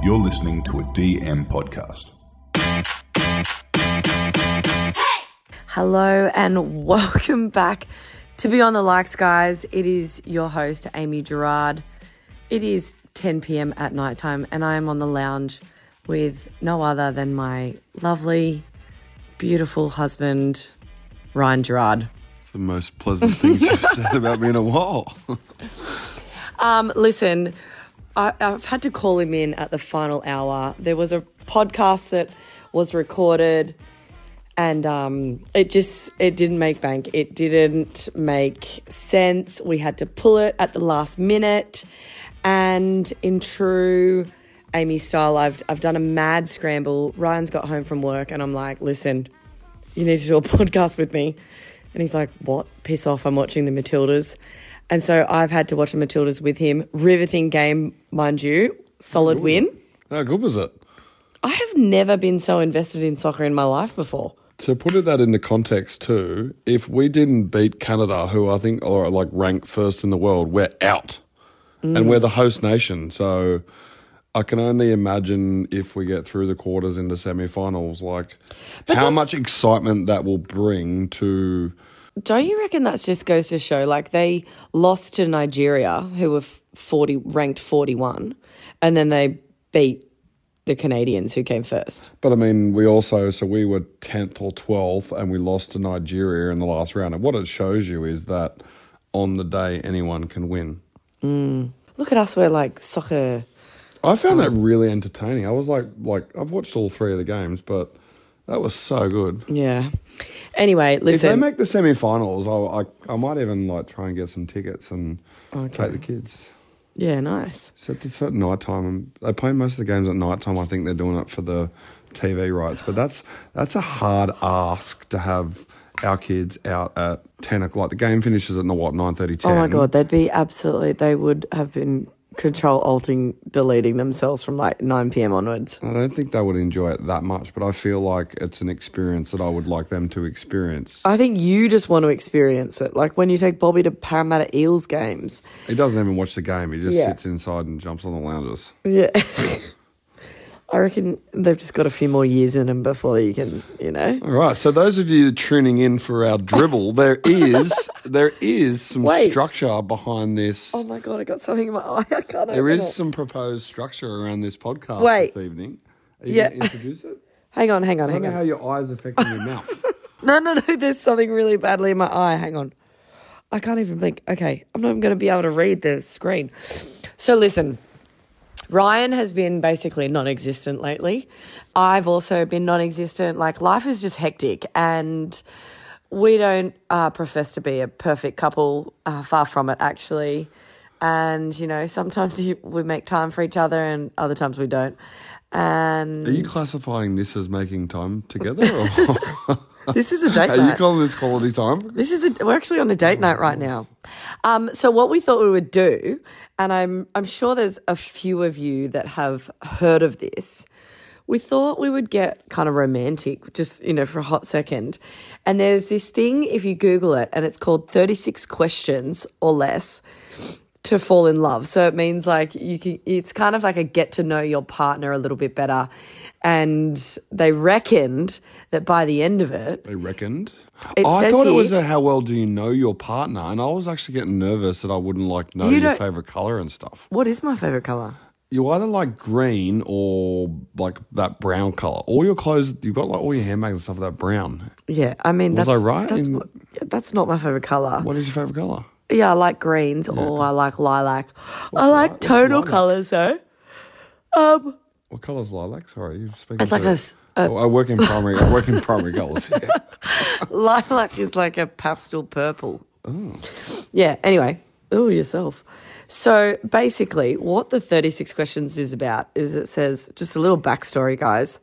You're listening to a DM podcast. Hello and welcome back to Beyond the Likes, guys. It is your host, Amy Gerard. It is 10 p.m. at nighttime, and I am on the lounge with no other than my lovely, beautiful husband, Rhian Gerard. It's the most pleasant things you've said about me in a while. Um, listen, I, I've had to call him in at the final hour. There was a podcast that was recorded and um, it just it didn't make bank. It didn't make sense. We had to pull it at the last minute. And in true amy style i've, I've done a mad scramble. Rhian's got home from work and i'm like listen you need to do a podcast with me. And he's like what? Piss off. I'm watching the matildas and so i've had to watch the matildas with him riveting game mind you solid win How good was it? i have never been so invested in soccer in my life before To put it that into context too, if we didn't beat Canada, who I think are like ranked first in the world, we're out. And mm. we're the host nation. So I can only imagine if we get through the quarters into semi-finals, like how does- much excitement that will bring to Don't you reckon that just goes to show? Like they lost to Nigeria, who were forty ranked forty one, and then they beat the Canadians, who came first. But I mean, we also so we were tenth or twelfth, and we lost to Nigeria in the last round. And what it shows you is that on the day anyone can win. Mm. Look at us, we're like soccer. I found that really entertaining. I was like, like I've watched all three of the games, but that was so good. Yeah. Anyway, listen. If they make the semi-finals, I, I I might even like try and get some tickets and take the kids. yeah, nice. So it's at night time. They play most of the games at night time. I think they're doing it for the TV rights, but that's that's a hard ask to have our kids out at ten o'clock. The game finishes at what nine thirty. Oh my god, they'd be absolutely. They would have been control alting, deleting themselves from like nine p.m. onwards. I don't think they would enjoy it that much, but I feel like it's an experience that I would like them to experience. I think you just want to experience it, like when you take Bobby to Parramatta Eels games. He doesn't even watch the game. He just Yeah. sits inside and jumps on the lounges. Yeah. I reckon they've just got a few more years in them before you can, you know. All right. So those of you tuning in for our dribble, there is there is some Wait. structure behind this. Oh my god, I got something in my eye. I can't. there is it. some proposed structure around this podcast Wait. this evening. Yeah. introduce it? Hang on, hang on, I hang know how your eyes affecting your mouth. No, no, no. There's something really badly in my eye. Hang on. I can't even blink. Okay, I'm not even going to be able to read the screen. So listen. Ryan has been basically non existent lately. I've also been non existent. Like, life is just hectic, and we don't uh, profess to be a perfect couple. Uh, far from it, actually. And, you know, sometimes you, we make time for each other, and other times we don't. And Are you classifying this as making time together? Or this is a date are you calling this quality time? This is a, we're actually on a date night right now. Um, so what we thought we would do, and I'm I'm sure there's a few of you that have heard of this. We thought we would get kind of romantic, just you know, for a hot second. And there's this thing if you Google it, and it's called 36 questions or less to fall in love. So it means like you can it's kind of like a get to know your partner a little bit better. And they reckoned that by the end of it, They reckoned. It I thought it was a how well do you know your partner, and I was actually getting nervous that I wouldn't like know You your favorite color and stuff. what is my favorite color? You either like green or like that brown color. All your clothes, you've got like all your handbags and stuff that brown. Yeah, I mean, Was that's, I right That's, in- that's not my favorite color. What is your favorite color? Yeah, I like greens or I like lilac. I like what's tonal colors though. Um, What color's lilac? Sorry, you're speaking. It's like a Oh, I work in primary. I work in primary colors. Here. lilac is like a pastel purple. Oh. Yeah. Anyway, oh yourself. So basically, what the thirty-six questions is about is it says just a little backstory, guys.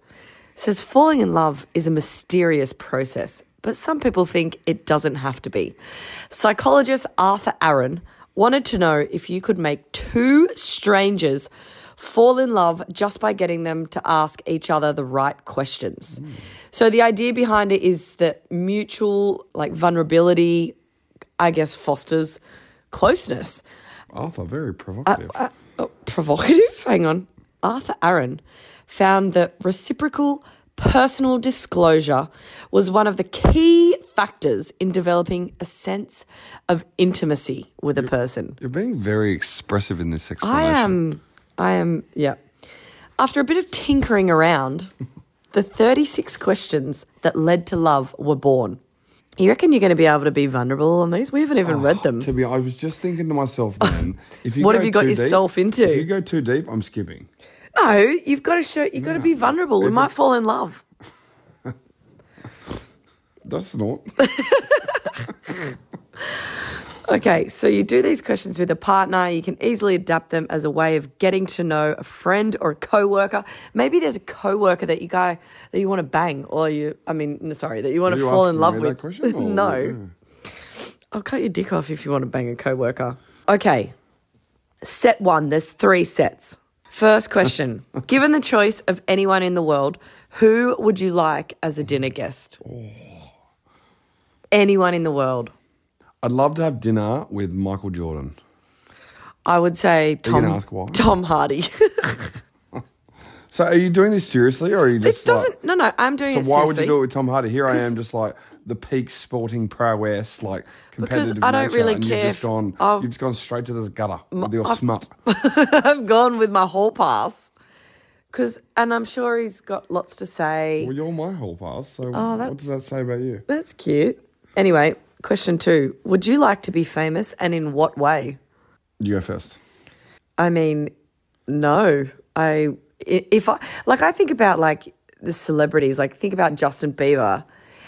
It says falling in love is a mysterious process, but some people think it doesn't have to be. Psychologist Arthur Aron wanted to know if you could make two strangers fall in love just by getting them to ask each other the right questions. So the idea behind it is that mutual like vulnerability I guess fosters closeness. Arthur, very uh, provocative. Uh, oh, provocative? Hang on. Arthur Aron found that reciprocal personal disclosure was one of the key factors in developing a sense of intimacy with a person. You're being very expressive in this explanation. I am, I am, yeah. After a bit of tinkering around, the 36 questions that led to love were born. You reckon you're going to be able to be vulnerable on these? We haven't even read oh, them. To be, I was just thinking to myself then, if you What have you got too yourself into? If you go too deep, I'm skipping. No, you've got to show. You've got to be vulnerable. We If might fall in love. That's not. Okay, so you do these questions with a partner. You can easily adapt them as a way of getting to know a friend or a coworker. Maybe there's a coworker that you guy that you want to bang, or you. I mean, no, sorry, that you want Are to you fall in asking love me with. that question, or- no, I'll cut your dick off if you want to bang a coworker. Okay, set one. There's three sets. First question: Given the choice of anyone in the world, who would you like as a dinner guest? Oh. Anyone in the world. I'd love to have dinner with Michael Jordan. I would say Tom, gonna ask why? Tom Hardy. So, are you doing this seriously, or are you just It doesn't. Like, no, no. I'm doing so it why would you do it with Tom Hardy? Here I am, just like the peak sporting prowess, like competitive I don't nature, really and care You've just gone, I've- you've just gone straight to this gutter with your smut. I've gone with my hall pass. Cause, and I'm sure he's got lots to say. Well, you're my whole pass. So, Oh, what does that say about you? That's cute. Anyway, question two: Would you like to be famous, and in what way? You go first. I mean, no. I i- if I like, I think about like the celebrities. Like, think about Justin Bieber.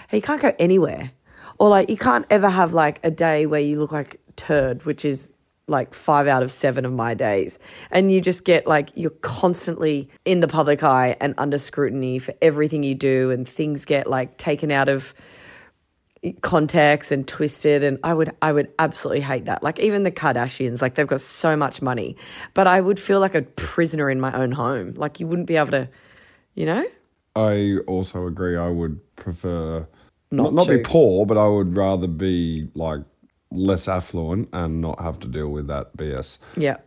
He can't go anywhere, or like you can't ever have like a day where you look like turd, which is like five out of seven of my days, and you just get like you're constantly in the public eye and under scrutiny for everything you do, and things get like taken out of context and twisted and I would I would absolutely hate that. Like even the Kardashians, like they've got so much money, but I would feel like a prisoner in my own home. Like you wouldn't be able to, you know? I also agree. I would prefer Not not, be poor, but I would rather be like less affluent and not have to deal with that BS. Yeah.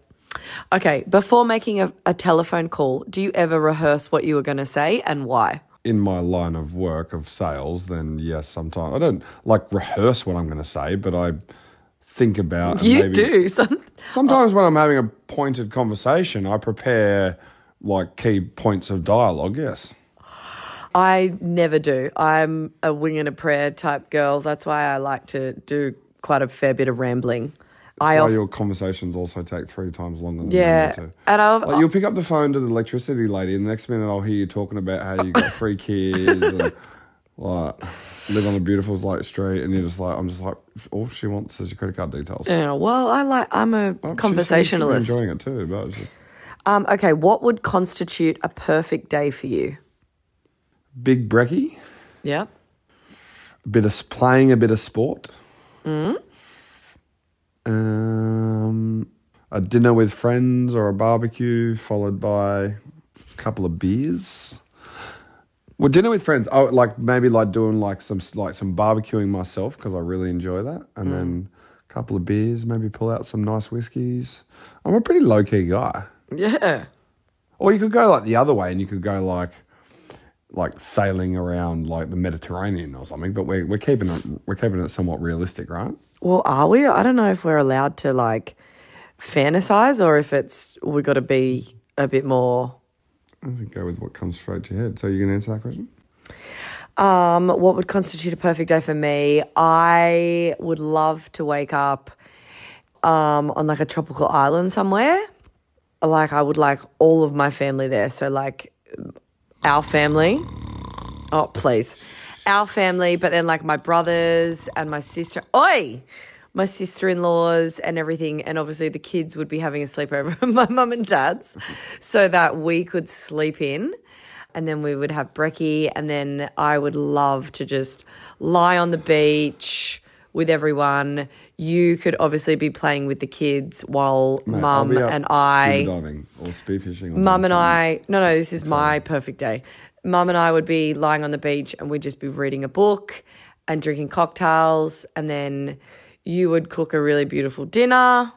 Okay, before making a, a telephone call, do you ever rehearse what you were going to say and why? In my line of work of sales, then yes, sometimes I don't like rehearse what I'm going to say, but I think about. and You maybe- do. Some, Sometimes oh. when I'm having a pointed conversation, I prepare like key points of dialogue. Yes. I never do. I'm a wing and a prayer type girl. That's why I like to do quite a fair bit of rambling. I Why often your conversations also take three times longer than Yeah, they need to. and I've- like you'll pick up the phone to the electricity lady, and the next minute I'll hear you talking about how you got three kids and like live on a beautiful like street, and you're just like, I'm just like, all she wants is your credit card details. Yeah, well, I like. I'm a Well, she seems to conversationalist. enjoying it too, but just Um, okay, what would constitute a perfect day for you? Big brekkie, Yeah. a bit of playing a bit of sport. Mm. Um, a dinner with friends or a barbecue, followed by a couple of beers. Well, dinner with friends. I would like maybe like doing like some like some barbecuing myself because I really enjoy that, and Mm. then a couple of beers. Maybe pull out some nice whiskeys. I'm a pretty low key guy. Yeah. Or you could go like the other way, and you could go like like sailing around like the Mediterranean or something. But we're we're keeping it we're keeping it somewhat realistic, right? Well, are we? I don't know if we're allowed to like fantasize or if it's we've got to be a bit more. I think go with what comes straight to your head. So you can answer that question. Um, what would constitute a perfect day for me? I would love to wake up um, on like a tropical island somewhere. Like I would like all of my family there. So like our family. Oh, please. Our family, but then like my brothers and my sister. Oi! My sister in laws and everything. And obviously the kids would be having a sleepover at my mum and dad's so that we could sleep in. And then we would have brekkie. And then I would love to just lie on the beach with everyone. You could obviously be playing with the kids while Mate, mum and I. diving or spearfishing. or Mum and. I, no, no, this is my perfect day. Mum and I would be lying on the beach and we'd just be reading a book and drinking cocktails. And then you would cook a really beautiful dinner.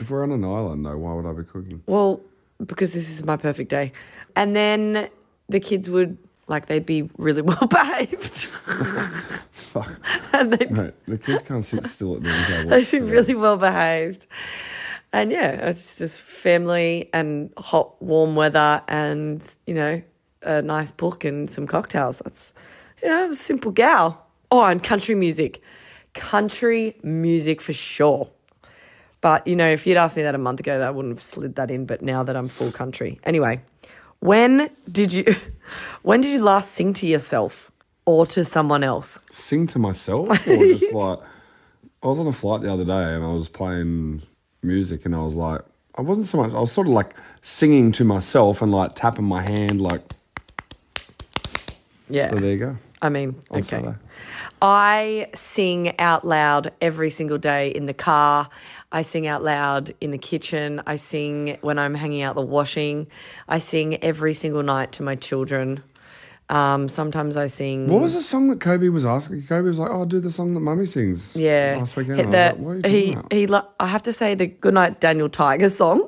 If we're on an island, though, why would I be cooking? Well, because this is my perfect day. And then the kids would like they'd be really well behaved. and they'd, Mate, the kids can't sit still at the table. They've been really well behaved. And yeah, it's just family and hot, warm weather and, you know, a nice book and some cocktails. That's, you know, I'm a simple gal. Oh, and country music. Country music for sure. But, you know, if you'd asked me that a month ago, I wouldn't have slid that in. But now that I'm full country. Anyway, when did you, when did you last sing to yourself or to someone else? Sing to myself or just like I was on a flight the other day and I was playing music and I was like I wasn't so much I was sort of like singing to myself and like tapping my hand like Yeah. so there you go. I mean, On okay. Saturday. I sing out loud every single day in the car. I sing out loud in the kitchen. I sing when I'm hanging out the washing. I sing every single night to my children. Um, sometimes I sing. What was the song that Kobe was asking? Kobe was like, "Oh, do the song that Mummy sings." Yeah, last weekend. He- I the- like, what are you he about? he. li- I have to say the Goodnight Daniel Tiger song,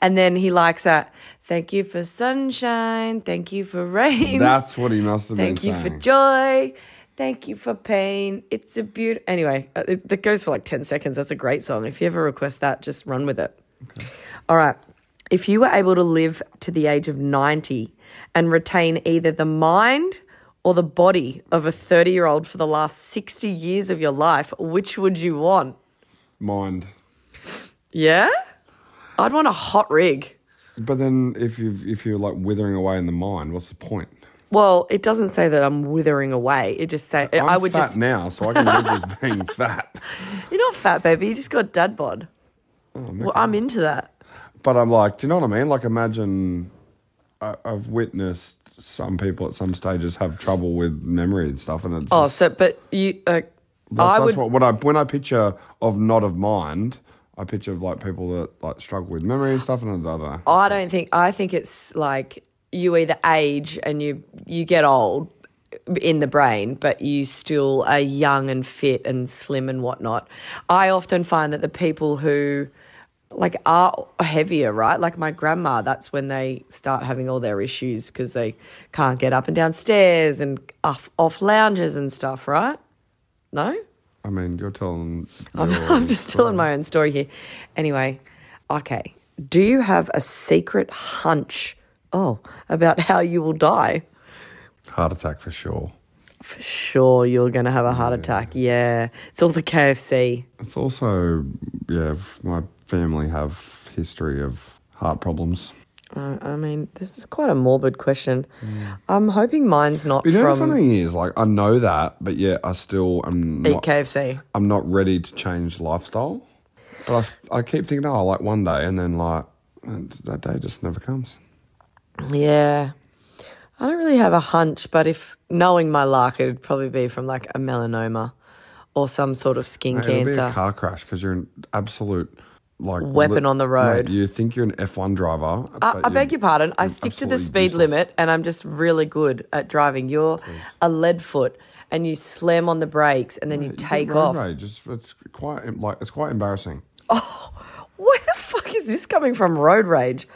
and then he likes that. Thank you for sunshine. Thank you for rain. That's what he must have Thank been saying. Thank you for joy. Thank you for pain. It's a beautiful. Anyway, uh, it, that goes for like 10 seconds. That's a great song. If you ever request that, just run with it. All right. If you were able to live to the age of 90 and retain either the mind or the body of a 30 year old for the last 60 years of your life, which would you want? Mind. Yeah? I'd want a hot rig. But then, if you if you're like withering away in the mind, what's the point? Well, it doesn't say that I'm withering away. It just say I'm I would fat just. now, so I can live with being fat. You're not fat, baby. You just got dad bod. Oh, well, I'm into that. But I'm like, do you know what I mean? Like, imagine I, I've witnessed some people at some stages have trouble with memory and stuff, and it's Oh, so but you, uh, that's, I that's would. what when I when I picture of not of mind, I picture of like people that like struggle with memory and stuff, and I don't know. I don't think. I think it's like you either age and you you get old in the brain, but you still are young and fit and slim and whatnot. I often find that the people who like are heavier, right? Like my grandma, that's when they start having all their issues because they can't get up and down stairs and off, off lounges and stuff, right? No? I mean, you're telling. I'm, I'm just story. telling my own story here. Anyway, okay. Do you have a secret hunch? Oh, about how you will die? heart attack for sure. For sure, you're going to have a heart attack. Yeah, it's all the KFC. It's also yeah, my family have history of heart problems. Uh, I mean, this is quite a morbid question. I'm hoping mine's not You know, the from funny thing is, like, I know that, but yet I still am eat not, KFC. I'm not ready to change lifestyle. But I, I keep thinking, oh, like one day, and then like that day just never comes. Yeah. I don't really have a hunch, but if knowing my luck, it'd probably be from like a melanoma or some sort of skin Mate, It'll be cancer. a car crash because you're an absolute like Weapon on the road. Mate, you think you're an F1 driver. I, I beg your pardon. I stick to the speed useless. limit and I'm just really good at driving. You're a lead foot and you slam on the brakes and then you You take road off. Rage. It's, it's quite like it's quite embarrassing. Oh, Where the fuck is this coming from? Road rage.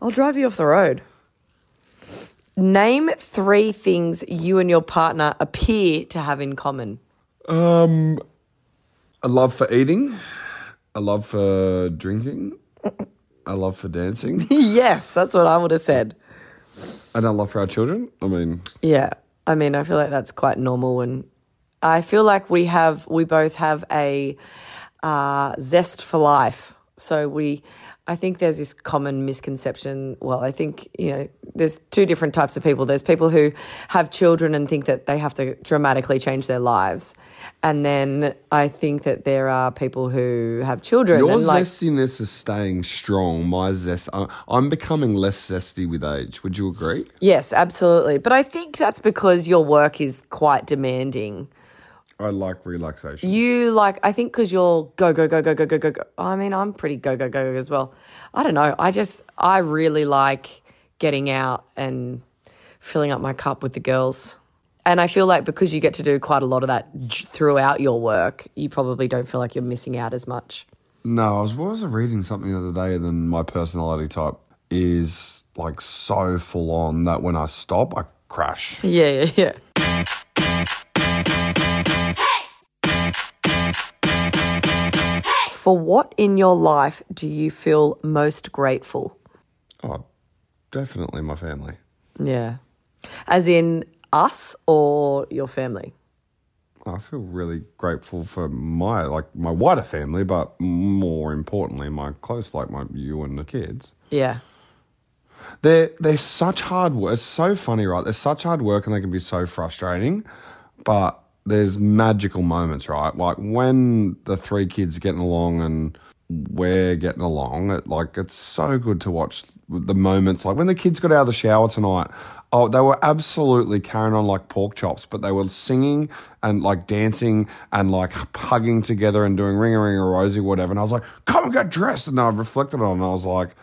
I'll drive you off the road. Name three things you and your partner appear to have in common. Um, a love for eating, a love for drinking, a love for dancing, yes, that's what I would have said. and a love for our children. I mean, Yeah. I mean, I feel like that's quite normal and I feel like we have we both have a uh, zest for life. So we I think there's this common misconception. Well, I think, you know, there's two different types of people. There's people who have children and think that they have to dramatically change their lives. And then I think that there are people who have children your and like zestiness is staying strong. My zest, I- I'm becoming less zesty with age. Would you agree? Yes, absolutely. But I think that's because your work is quite demanding. I like relaxation. You like, I think because you're go, go, go, go, go, go, go, go. I mean, I'm pretty go, go, go as well. I don't know. I just, I really like getting out and filling up my cup with the girls. And I feel like because you get to do quite a lot of that throughout your work, you probably don't feel like you're missing out as much. No, I was, was I reading something the other day? And then my personality type is like so full on that when I stop, I crash. Yeah, yeah, yeah. For what in your life do you feel most grateful? Oh, definitely my family. Yeah. As in us or your family? I feel really grateful for my like my wider family, but more importantly, my close like my you and the kids. Yeah. They're they're such hard work. It's so funny, right? They're such hard work, and they can be so frustrating. But there's magical moments, right? Like when the three kids are getting along and we're getting along. It, like it's so good to watch the moments. Like when the kids got out of the shower tonight. Oh, they were absolutely carrying on like pork chops, but they were singing and like dancing and like hugging together and doing ring a ring a rosy, whatever. And I was like, come and get dressed. And I reflected on it and I was like,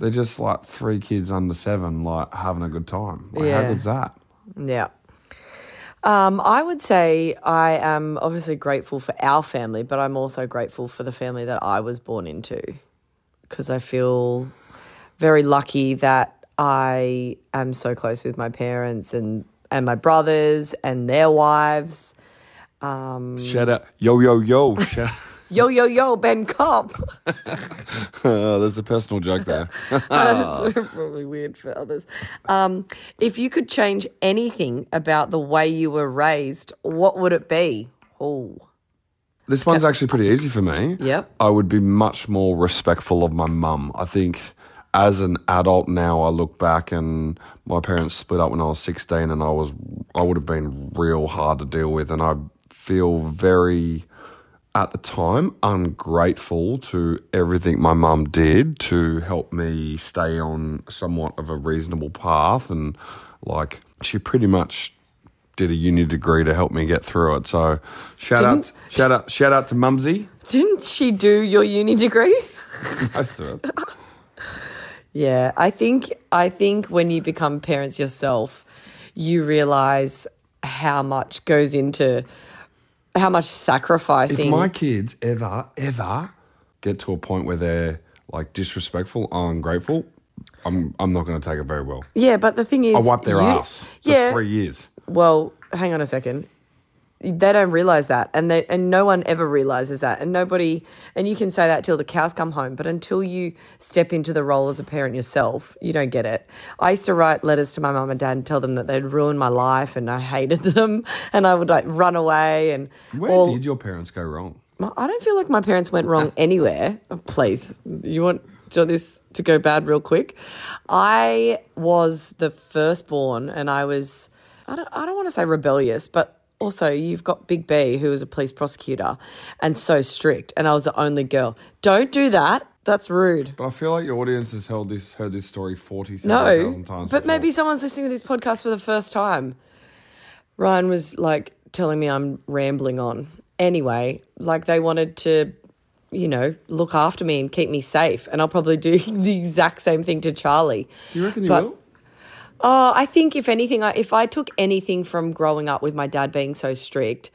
they're just like three kids under seven, like having a good time. Like, Yeah. how good's that? Yeah. Um, I would say I am obviously grateful for our family, but I'm also grateful for the family that I was born into because I feel very lucky that I am so close with my parents and, and my brothers and their wives. Shout out, yo, yo, yo. Shout- Yo, yo, yo, Ben Cobb. Uh, there's a personal joke there. That's probably weird for others. Um, if you could change anything about the way you were raised, what would it be? Oh, This one's actually pretty easy for me. Yep. I would be much more respectful of my mum. I think as an adult now, I look back and my parents split up when I was 16 and I was, I would have been real hard to deal with. And I feel very, at the time, ungrateful to everything my mum did to help me stay on somewhat of a reasonable path. And like, she pretty much did a uni degree to help me get through it. So shout out, shout out, shout out to Mumsy. didn't she do your uni degree? Most of it. Yeah, I think I think when you become parents yourself, you realize how much goes into how much sacrificing. If my kids ever, ever get to a point where they're like disrespectful or ungrateful, I'm I'm not going to take it very well. yeah, but the thing is, I wipe their you- ass for Yeah. three years. Well, hang on a second. They don't realize that, and they and no one ever realizes that, and nobody. And you can say that till the cows come home, but until you step into the role as a parent yourself, you don't get it. I used to write letters to my mum and dad and tell them that they'd ruined my life, and I hated them, and I would like run away and Where all- did your parents go wrong? I don't feel like my parents went wrong anywhere. Oh, Please, you want, you want this to go bad real quick? I was the firstborn, and I was, I don't, I don't want to say rebellious, but also you've got Big B, who was a police prosecutor and so strict, and I was the only girl. Don't do that. That's rude. But I feel like your audience has held this heard this story forty seven No, thousand times. but before. maybe someone's listening to this podcast for the first time. Rhian was like telling me I'm rambling on. Anyway, like they wanted to, you know, look after me and keep me safe, and I'll probably do the exact same thing to Charlie. Do you reckon you but- will? Oh, I think if anything, if I took anything from growing up with my dad being so strict,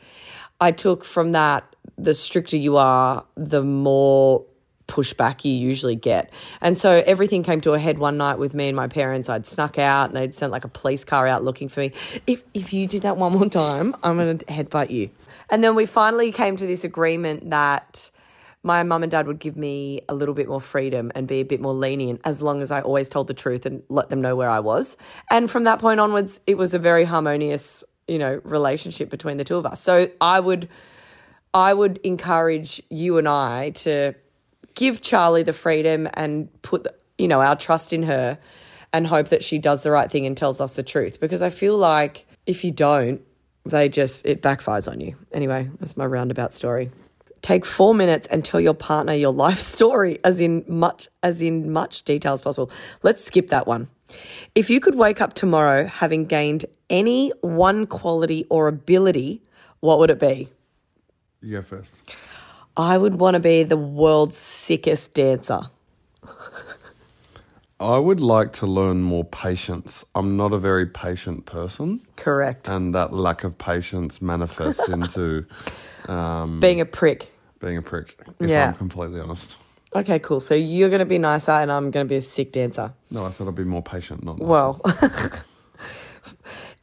I took from that the stricter you are, the more pushback you usually get. And so everything came to a head one night with me and my parents. I'd snuck out and they'd sent like a police car out looking for me. If if you do that one more time, I'm going to headbutt you. And then we finally came to this agreement that my mum and dad would give me a little bit more freedom and be a bit more lenient as long as I always told the truth and let them know where I was. And from that point onwards, it was a very harmonious, you know, relationship between the two of us. So I would I would encourage you and I to give Charlie the freedom and put, you know, our trust in her and hope that she does the right thing and tells us the truth because I feel like if you don't, they just it backfires on you. Anyway, that's my roundabout story. Take 4 minutes and tell your partner your life story as in much as in much detail as possible. Let's skip that one. If you could wake up tomorrow having gained any one quality or ability, what would it be? You go first. I would want to be the world's sickest dancer. I would like to learn more patience. I'm not a very patient person, Correct. and that lack of patience manifests into um, Being a prick. Being a prick. If Yeah. I'm completely honest. Okay, cool. So you're going to be nicer and I'm going to be a sick dancer. No, I thought I'd be more patient, not nicer. Well,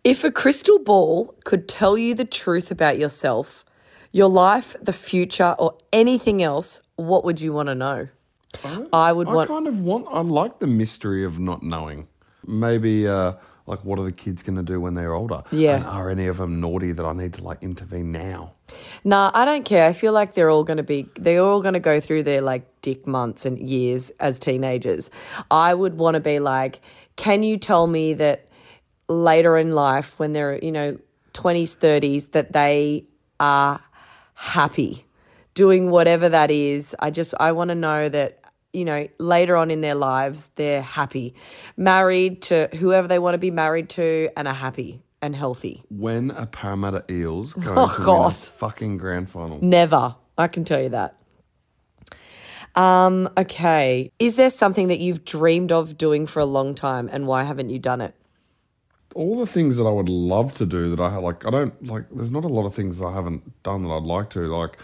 if a crystal ball could tell you the truth about yourself, your life, the future, or anything else, what would you want to know? I would want I want. kind of want. I like the mystery of not knowing. Maybe, uh, like, what are the kids going to do when they're older? Yeah. And are any of them naughty that I need to like intervene now? Nah, I don't care. I feel like they're all going to be, they're all going to go through their like dick months and years as teenagers. I would want to be like, can you tell me that later in life, when they're, you know, 20s, 30s, that they are happy doing whatever that is? I just, I want to know that. You know, later on in their lives, they're happy, married to whoever they want to be married to, and are happy and healthy. When are Parramatta Eels going Oh, to win a fucking grand final? Never. I can tell you that. Um, okay. Is there something that you've dreamed of doing for a long time and why haven't you done it? all the things that I would love to do that I like, I don't like. There's not a lot of things I haven't done that I'd like to. Like,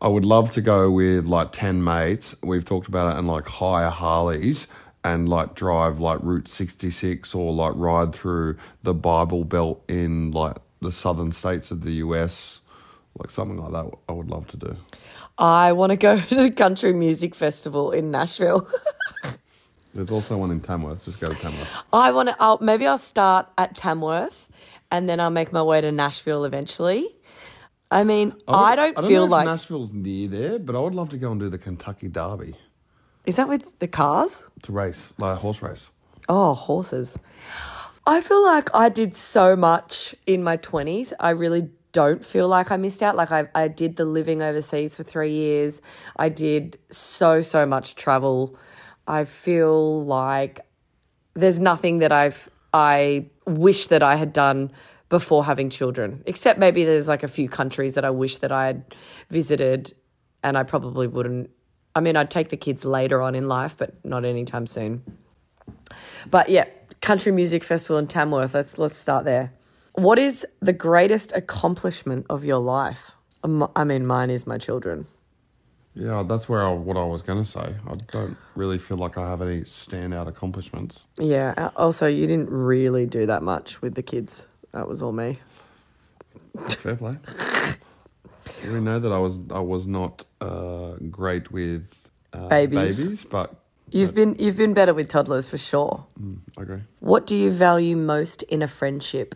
I would love to go with like ten mates. We've talked about it and like hire Harleys and like drive like Route 66 or like ride through the Bible Belt in like the southern states of the US, like something like that. I would love to do. I want to go to the country music festival in Nashville. There's also one in Tamworth. Just go to Tamworth. I want to, I'll, maybe I'll start at Tamworth and then I'll make my way to Nashville eventually. I mean, I, would- don't I don't feel know if like. Nashville's near there, but I would love to go and do the Kentucky Derby is that with the cars? to race, like a horse race. Oh, horses. I feel like I did so much in my 20s. I really don't feel like I missed out. Like I, I did the living overseas for three years. I did so, so much travel. I feel like there's nothing that I've, I wish that I had done before having children, except maybe there's like a few countries that I wish that I had visited and I probably wouldn't. I mean, I'd take the kids later on in life, but not anytime soon. But yeah, country music festival in Tamworth. Let's let's start there. What is the greatest accomplishment of your life? Um, I mean, mine is my children. Yeah, that's where I, what I was going to say. I don't really feel like I have any standout accomplishments. Yeah. uh, Also, you didn't really do that much with the kids. That was all me. Fair play. we know that I was I was not uh, great with uh, Babies. babies, but You've been you've been better with toddlers for sure. I agree. What do you value most in a friendship?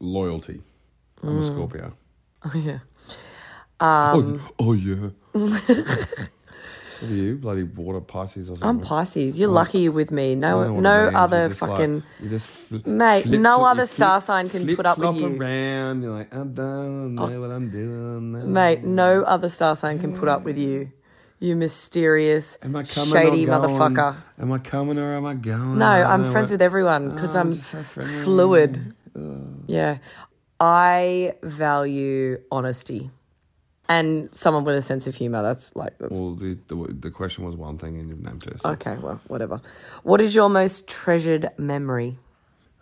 Loyalty. I'm a Scorpio. Oh yeah. oh, oh yeah. what are you, bloody water Pisces or something? I'm Pisces. You're lucky you're with me. No, don't know what no other You're fucking. you just fl- Mate, flip- no flip- other you star flip- sign can flip put up with you. around. You're like, I don't oh. know what I'm doing. now." Mate, no other star sign can put up with you. You mysterious, Am I coming shady going? motherfucker. Am I coming or am I going? No, I don't I'm know friends what- with everyone because Oh, I'm just so friendly. fluid. Yeah. I value honesty and someone with a sense of humor. That's like, that's Well, the, the, the question was one thing and you've named two. so- okay, well, whatever. What is your most treasured memory?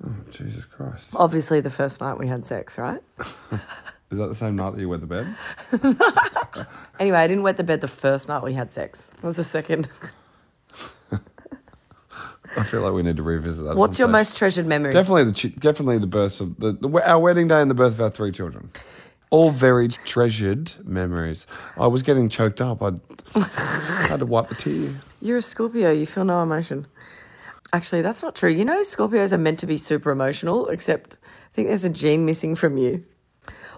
Oh, Jesus Christ. Obviously, the first night we had sex, right? Is that the same night that you wet the bed? Anyway, I didn't wet the bed the first night we had sex. It was the second. I feel like we need to revisit that. at What's some your stage. most treasured memory? Definitely the chi- definitely the birth of the, the our wedding day and the birth of our three children. All very treasured memories. I was getting choked up. I had to wipe a tear. You're a Scorpio. You feel no emotion. Actually, that's not true. You know, Scorpios are meant to be super emotional, except I think there's a gene missing from you.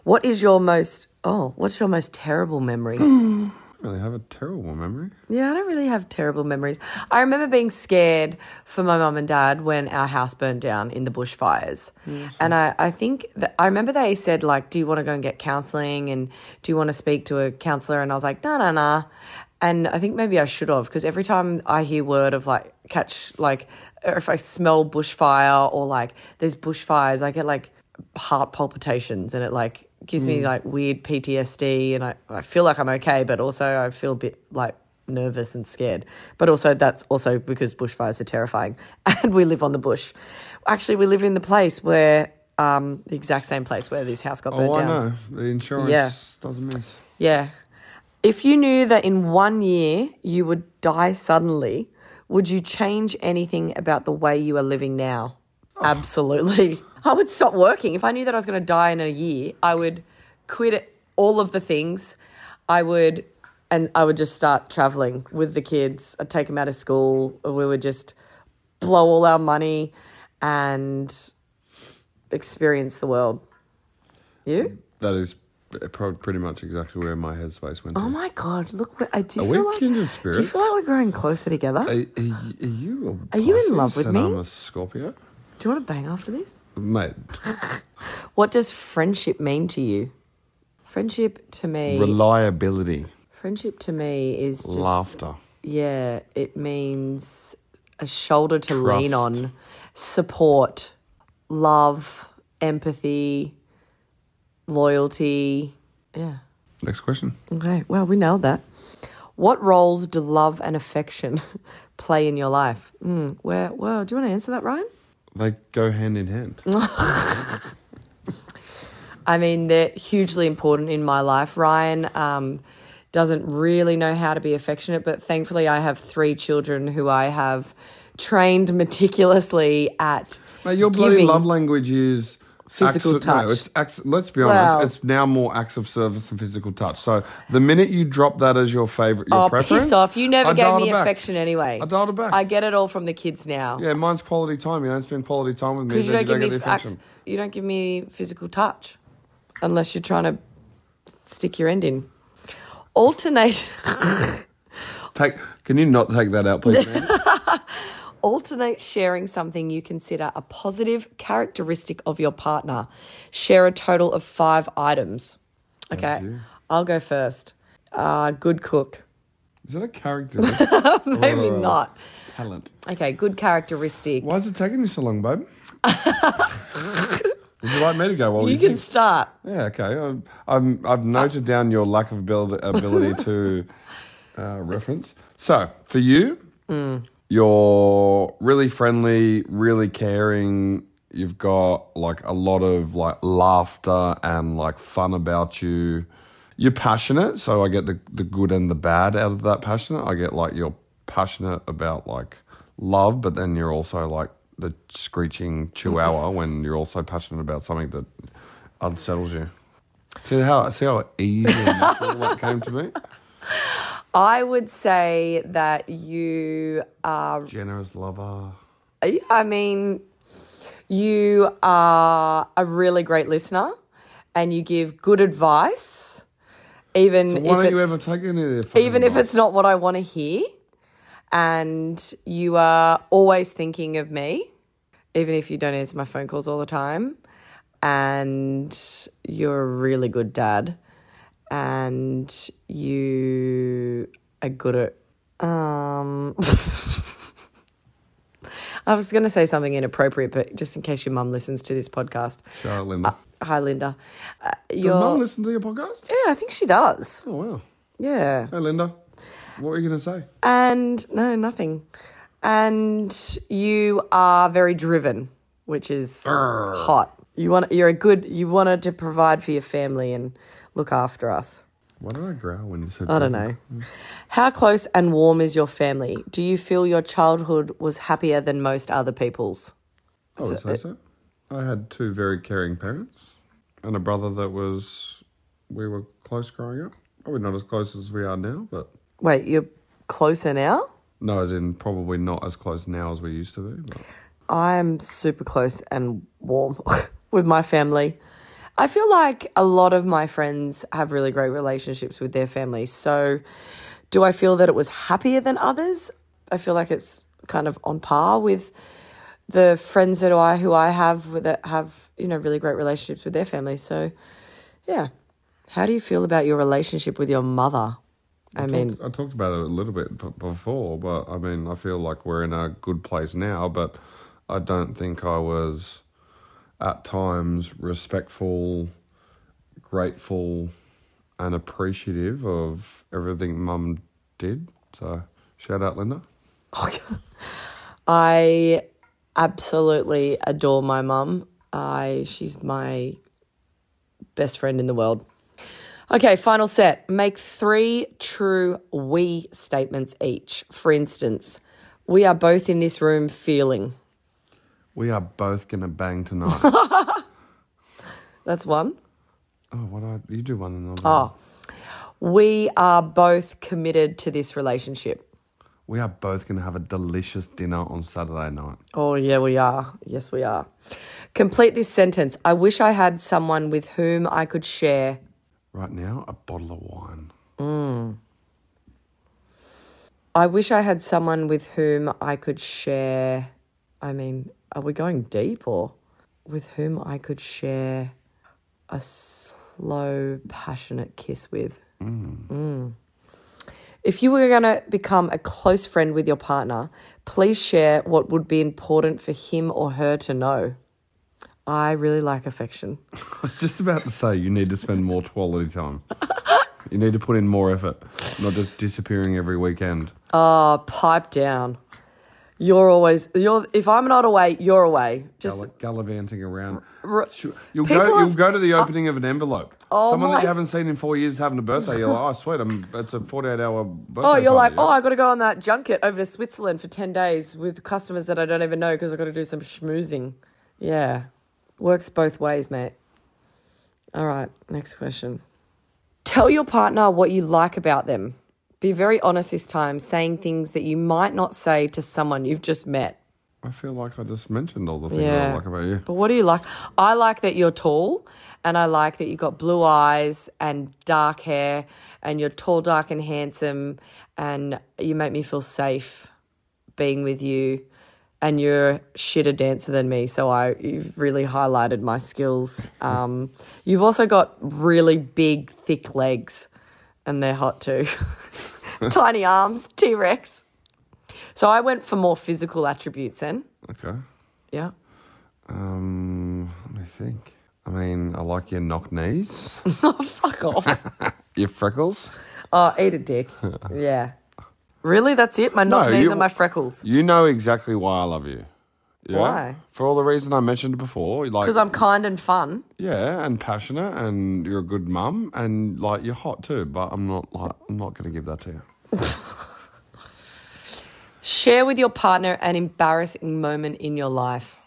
What is your most, oh, what's your most terrible memory? I really have a terrible memory. yeah, I don't really have terrible memories. I remember being scared for my mum and dad when our house burned down in the bushfires. Mm-hmm. and I, I think that I remember they said, like, do you want to go and get counseling? And do you want to speak to a counselor? And I was like, no, no, no. And I think maybe I should have because every time I hear word of like catch, like, or if I smell bushfire or like there's bushfires, I get like heart palpitations and it like gives me like weird PTSD and I, I feel like I'm okay, but also I feel a bit like nervous and scared. But also that's also because bushfires are terrifying and we live on the bush. Actually, we live in the place where um, the exact same place where this house got burned Oh, I down. know. The insurance Yeah. doesn't miss. Yeah. If you knew that in one year you would die suddenly, would you change anything about the way you are living now? Absolutely. I would stop working. If I knew that I was going to die in a year, I would quit all of the things. I would, and I would just start traveling with the kids. I'd take them out of school. We would just blow all our money and experience the world. You? That is pretty much exactly where my headspace went. Oh to. my god! Look, I do you feel like kindred do you feel like we're growing closer together? Are, are, you- are you Are you in love with me? I'm a Scorpio, do you want to bang after this? Mate. What does friendship mean to you? Friendship to me, Reliability, friendship to me is just laughter. yeah. It means a shoulder to lean on, support, love, empathy, loyalty. Yeah. Next question. Okay. Well, we nailed that. What roles do love and affection play in your life? Mm, where? Well, do you want to answer that, Rhian? They go hand in hand. I mean, they're hugely important in my life. Rhian um, doesn't really know how to be affectionate, but thankfully, I have three children who I have trained meticulously at. Mate, your bloody giving- love language is Physical acts of- no, touch. it's acts, let's be honest. Well- it's now more acts of service and physical touch. So the minute you drop that as your favorite, your Oh, preference, piss off! You never I gave me back. affection anyway. I dialed it back. I get it all from the kids now. Yeah, mine's quality time. You don't spend quality time with me, Because you don't give get me you don't give me physical touch, unless you're trying to stick your end in. Alternate. Take, can you not take that out, please? Alternate sharing something you consider a positive characteristic of your partner. Share a total of five items. Okay. I'll go first. Uh, good cook. Is that a characteristic? Maybe or a not. Talent. Okay, good characteristic. Why is it taking you so long, babe? Would you like me to go while You you can think? start. Yeah, okay. I've, noted down your lack of ability, ability to uh, reference. So, for you, you're really friendly, really caring. You've got like a lot of like laughter and like fun about you. You're passionate, so I get the, the good and the bad out of that passionate. I get like you're passionate about like love, but then you're also like the screeching chihuahua when you're also passionate about something that unsettles you. See how see how easy and natural that came to me. I would say that you are Generous lover. I mean, you are a really great listener and you give good advice, even So if why don't you ever take any of their fucking even if advice? it's not what I want to hear. And you are always thinking of me, even if you don't answer my phone calls all the time. And you're a really good dad. And you are good at um I was going to say something inappropriate, but just in case your mum listens to this podcast. Shout out Linda. Hi, Linda. Uh, Does mum listen to your podcast? yeah, I think she does. Oh wow. Yeah. Hey Linda. What were you gonna say? And no, nothing. And you are very driven, which is hot. You want you're a good you wanted to provide for your family and look after us. Why did I growl when you said that? I don't know. How close and warm is your family? Do you feel your childhood was happier than most other people's? I would say so. I had two very caring parents and a brother that was we were close growing up. Probably not as close as we are now, but Wait, you're closer now? no, as in probably not as close now as we used to be. But I'm super close and warm with my family. I feel like a lot of my friends have really great relationships with their families. So, do I feel that it was happier than others? I feel like it's kind of on par with the friends that I who I have that have you know really great relationships with their families. So, yeah. How do you feel about your relationship with your mother? I mean, I talked about it a little bit b- before, but I mean, I feel like we're in a good place now, but I don't think I was at times respectful, grateful, and appreciative of everything mum did. So, shout out, Linda. I absolutely adore my mum. I she's my best friend in the world. Okay, final set. Make three true we statements each. For instance, we are both in this room feeling. We are both gonna bang tonight. That's one. oh, what I you do one and I'll do Oh, we are both committed to this relationship. We are both gonna have a delicious dinner on Saturday night. Oh, yeah, we are. Yes, we are. Complete this sentence. I wish I had someone with whom I could share. Right now, a bottle of wine. Mm. I wish I had someone with whom I could share. I mean, are we going deep or with whom I could share a slow, passionate kiss with? Mm. If you were going to become a close friend with your partner, please share what would be important for him or her to know. I really like affection. I was just about to say you need to spend more quality time. you need to put in more effort, not just disappearing every weekend. Oh, pipe down. You're always you're. If I'm not away, you're away. Just gallivanting around. r- Sure. You'll go. have- You'll go to the uh, opening of an envelope. Oh Someone that you haven't seen in four years having a birthday. You're like, oh sweet, I'm, it's a 48 hour birthday. Oh, you're like, party, oh, yeah." I got to go on that junket over to Switzerland for 10 days with customers that I don't even know because i got to do some schmoozing. Yeah. Works both ways, mate. All right, next question. Tell your partner what you like about them. Be very honest this time, saying things that you might not say to someone you've just met. I feel like I just mentioned all the things Yeah. I like about you. But what do you like? I like that you're tall and I like that you've got blue eyes and dark hair and you're tall, dark, and handsome and you make me feel safe being with you and you're a shitter dancer than me. So I you've really highlighted my skills. Um, you've also got really big, thick legs and they're hot too. Tiny arms, T Rex. So I went for more physical attributes then. Okay. Yeah. Um, let me think. I mean, I like your knock knees, Fuck off. your freckles. Oh, eat a dick. Yeah. Really? That's it? My knock No, knees you- and my freckles. You know exactly why I love you. Yeah? Why? For all the reason I mentioned before. Like, Because I'm kind and fun. yeah, and passionate, and you're a good mum, and like you're hot too. But I'm not like I'm not going to give that to you. Share with your partner an embarrassing moment in your life.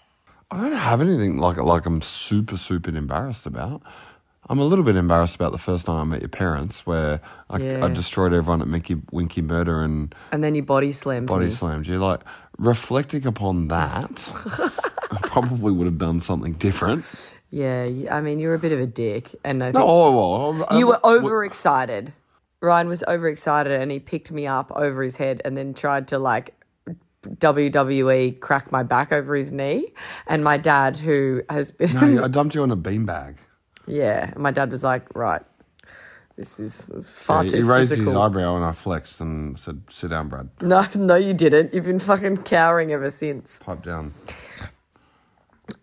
I don't have anything like like I'm super super embarrassed about. I'm a little bit embarrassed about the first time I met your parents, where I, Yeah. I destroyed everyone at Mickey Winky Murder and And then you body slammed body me. slammed you. Like reflecting upon that, I probably would have done something different. Yeah, I mean, you're a bit of a dick. And I No, oh, well, you were overexcited. Rhian was overexcited and he picked me up over his head and then tried to like WWE crack my back over his knee. And my dad, who has been. No, I dumped you on a beanbag. yeah, my dad was like, right, this is, far Yeah, too he raised physical. his eyebrow and I flexed and said, "Sit down, Brad. No, no, you didn't. You've been fucking cowering ever since. Pipe down."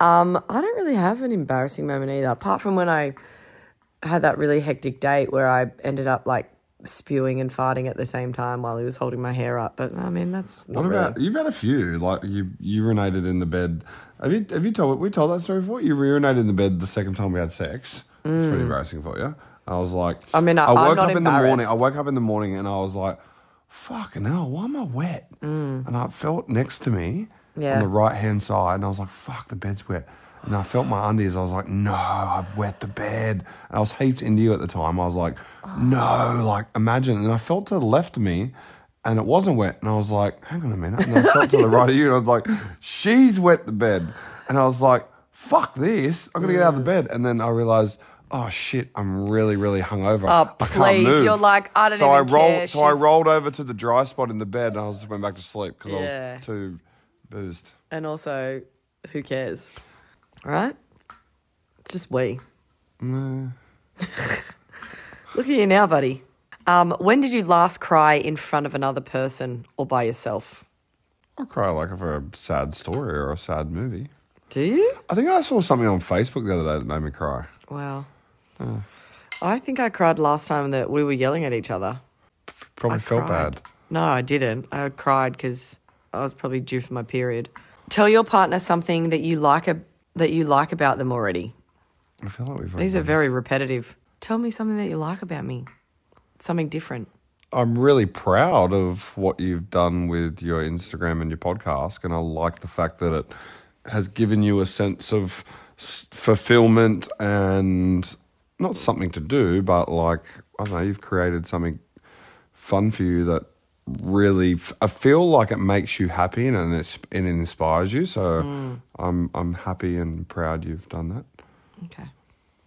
Um, I don't really have an embarrassing moment either, apart from when I had that really hectic date where I ended up like spewing and farting at the same time while he was holding my hair up. But I mean, that's not What really- about you've had a few? Like you urinated in the bed. Have you have you told we told that story before? You urinated in the bed the second time we had sex. It's pretty embarrassing for you. I was like, Mm. I mean, I- I woke up in the morning. I woke up in the morning and I was like, fucking hell, why am I wet? And I felt next to me Mm. Yeah. on the right hand side, and I was like, fuck, the bed's wet. And I felt my undies. I was like, no, I've wet the bed. And I was heaped into you at the time. I was like, no, like imagine. And I felt to the left of me, and it wasn't wet. And I was like, hang on a minute. And I felt to the right of you, and I was like, she's wet the bed. And I was like, fuck this. I'm gonna get out of the bed. And then I realized. Oh shit! I'm really, really hungover. Oh, I can't please. move. You're like, I don't so even I rolled, care. So I She's- rolled over to the dry spot in the bed, and I just went back to sleep because I Yeah. was too boozed. And also, who cares? All right? Just we. Look at you now, buddy. Um, when did you last cry in front of another person or by yourself? I cry like for a sad story or a sad movie. Do you? I think I saw something on Facebook the other day that made me cry. Wow. I think I cried last time that we were yelling at each other. Probably I felt cried. bad. No, I didn't. I cried because I was probably due for my period. Tell your partner something that you like a, that you like about them already. I feel like we've. These are very repetitive. Tell me something that you like about me. Something different. I'm really proud of what you've done with your Instagram and your podcast, and I like the fact that it has given you a sense of s- fulfillment and not something to do, but like I don't know, you've created something fun for you that really f- I feel like it makes you happy and it's, and it inspires you. So hmm. I'm I'm happy and proud you've done that. Okay.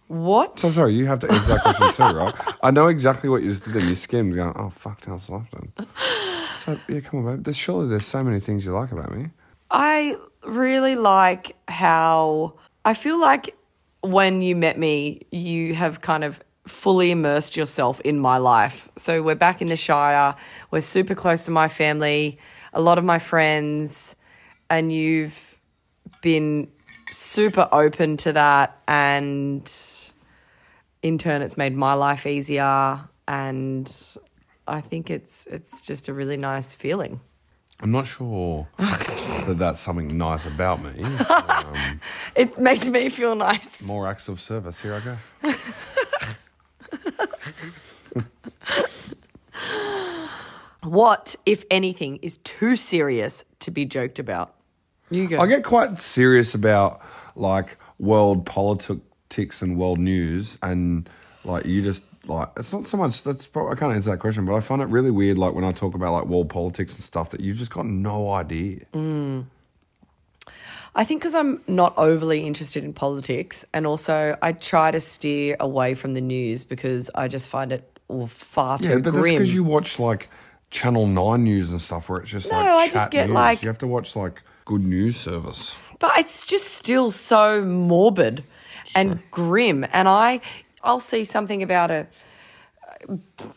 What? So sorry, you have to answer that question too, right? I know exactly what you just did. Then you skimmed, going, "Oh fuck, Taylor Softon." So yeah, come on, babe. There's surely there's so many things you like about me. I really like how I feel like when you met me, you have kind of fully immersed yourself in my life. So we're back in the Shire, we're super close to my family, a lot of my friends, and you've been super open to that and in turn it's made my life easier and I think it's it's just a really nice feeling. I'm not sure that that's something nice about me. Um, It makes me feel nice. more acts of service. Here I go. What, if anything, is too serious to be joked about? You go. I get quite serious about like world politics and world news, and like you just like it's not so much. That's probably, I can't answer that question, but I find it really weird. Like when I talk about like world politics and stuff, that you've just got no idea. Mm. I think because I'm not overly interested in politics, and also I try to steer away from the news because I just find it all far too Yeah, but that's because you watch like Channel Nine news and stuff, where it's just No, like I just get, news. like- you have to watch like good news service. but it's just still so morbid and grim. And I, I'll see something about a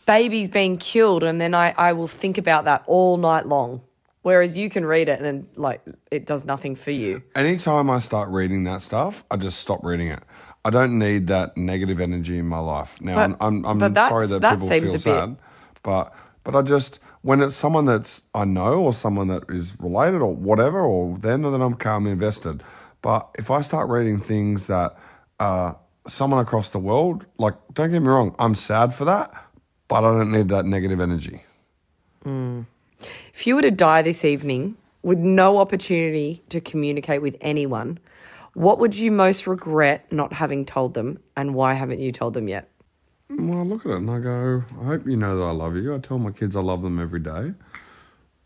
babies being killed, and then I, I will think about that all night long. Whereas you can read it and then like it does nothing for you. Anytime I start reading that stuff, I just stop reading it. I don't need that negative energy in my life. Now, But- I'm, I'm, I'm sorry that, that people feel sad, but but I just when it's someone that's I know or someone that is related or whatever, or then then I'm calm invested. But if I start reading things that uh, someone across the world, like don't get me wrong, I'm sad for that, but I don't need that negative energy. If you were to die this evening with no opportunity to communicate with anyone, what would you most regret not having told them, and why haven't you told them yet? Well, I look at it and I go, I hope you know that I love you. I tell my kids I love them every day.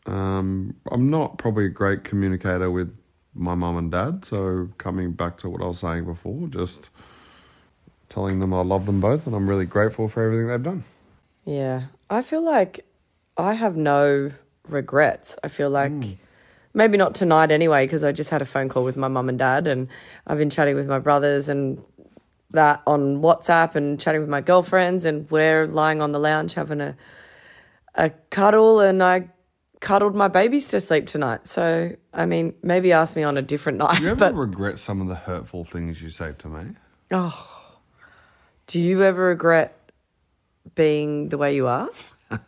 Um, I'm not probably a great communicator with my mum and dad, so coming back to what I was saying before, just telling them I love them both and I'm really grateful for everything they've done. Yeah, I feel like I have no regrets. I feel like hmm. maybe not tonight anyway, because I just had a phone call with my mum and dad, and I've been chatting with my brothers and that on WhatsApp and chatting with my girlfriends, and we're lying on the lounge having a a cuddle, and I cuddled my babies to sleep tonight. So I mean, maybe ask me on a different night, Do you ever but regret some of the hurtful things you say to me? Oh. Do you ever regret being the way you are?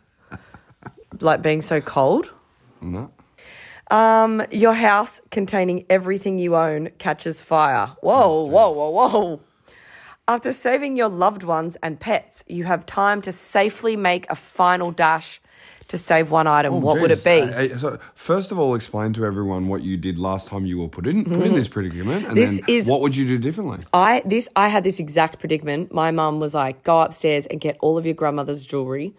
like being so cold? No. Um, your house containing everything you own catches fire. Whoa, whoa, whoa, whoa. After saving your loved ones and pets, you have time to safely make a final dash to save one item. what would it be? Oh, Uh, uh, so first of all, explain to everyone what you did last time you were put in put in this predicament, and Mm-hmm. This then is- what would you do differently? I this I had this exact predicament. My mum was like, "Go upstairs and get all of your grandmother's jewelry,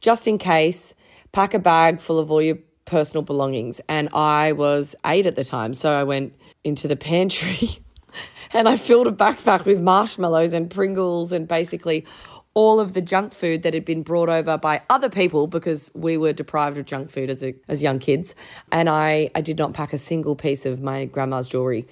just in case. Pack a bag full of all your personal belongings." And I was eight at the time, so I went into the pantry and I filled a backpack with marshmallows and Pringles and basically all of the junk food that had been brought over by other people because we were deprived of junk food as a, as young kids. And I, I did not pack a single piece of my grandma's jewelry.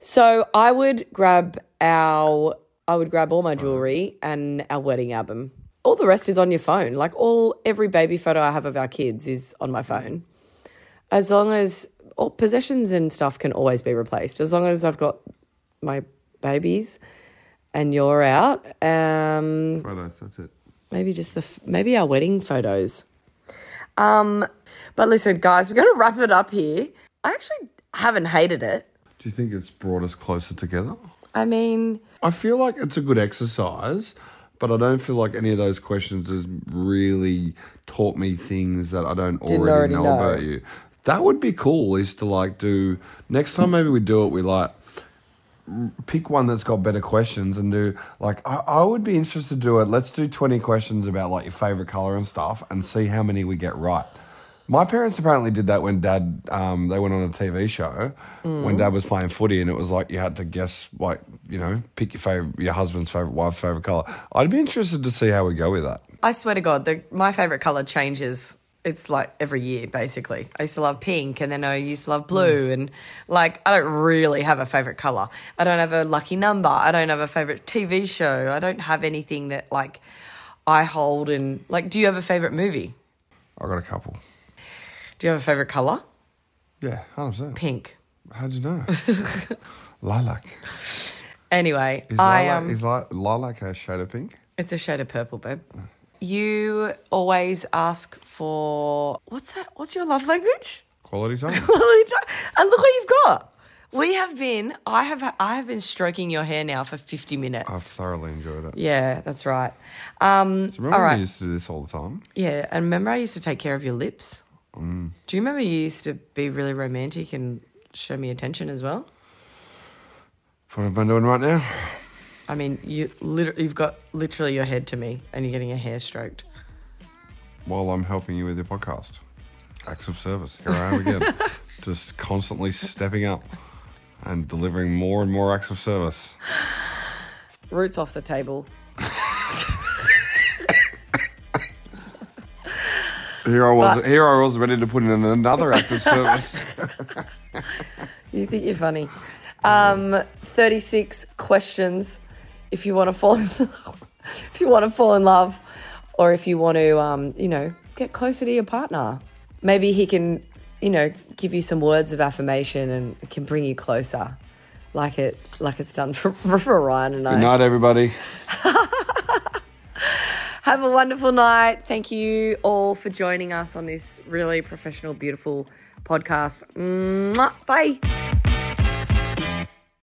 So I would grab our I would grab all my jewelry and our wedding album. All the rest is on your phone. Like all every baby photo I have of our kids is on my phone. As long as all possessions and stuff can always be replaced. As long as I've got my babies and you're out, um, Photos, that's it. maybe just the maybe our wedding photos. Um, but listen, guys, we're going to wrap it up here. I actually haven't hated it. Do you think it's brought us closer together? I mean, I feel like it's a good exercise, but I don't feel like any of those questions has really taught me things that I don't already, already know, know. about you. That would be cool. Is to like do next time maybe we do it. We like pick one that's got better questions and do like I, I would be interested to do it. Let's do twenty questions about like your favorite color and stuff, and see how many we get right. My parents apparently did that when Dad um, they went on a TV show when Dad was playing footy, and it was like you had to guess like you know pick your favorite your husband's favorite wife's favorite color. I'd be interested to see how we go with that. I swear to God, the, my favorite color changes. It's like every year, basically. I used to love pink, and then I used to love blue, and like I don't really have a favorite color. I don't have a lucky number. I don't have a favorite TV show. I don't have anything that like I hold and like. Do you have a favorite movie? I got a couple. Do you have a favorite color? Yeah, hundred percent. Pink. How'd you know? lilac. Anyway, Is I lilac, um, is li- lilac a shade of pink? It's a shade of purple, babe. You always ask for what's that? What's your love language? Quality time. Quality time. and look what you've got. We have been. I have. I have been stroking your hair now for fifty minutes. I've thoroughly enjoyed it. yeah, that's right. Um, So remember all we used to do this all the time? Yeah, and remember I used to take care of your lips. Mm. Do you remember you used to be really romantic and show me attention as well? What I've been doing right now? I mean, you literally, you've got literally your head to me, and you're getting your hair stroked. While I'm helping you with your podcast. Acts of service. Here I am again. Just constantly stepping up and delivering more and more acts of service. Roots off the table. Here I was But- here I was ready to put in another act of service. You think you're funny. Um, 36 questions if you want to fall in if you want to fall in love or if you want to um, you know, get closer to your partner. Maybe he can, you know, give you some words of affirmation and can bring you closer. Like it like it's done for, for Rhian and I. Good night, everybody. Have a wonderful night. Thank you all for joining us on this really professional, beautiful podcast. Mwah. Bye.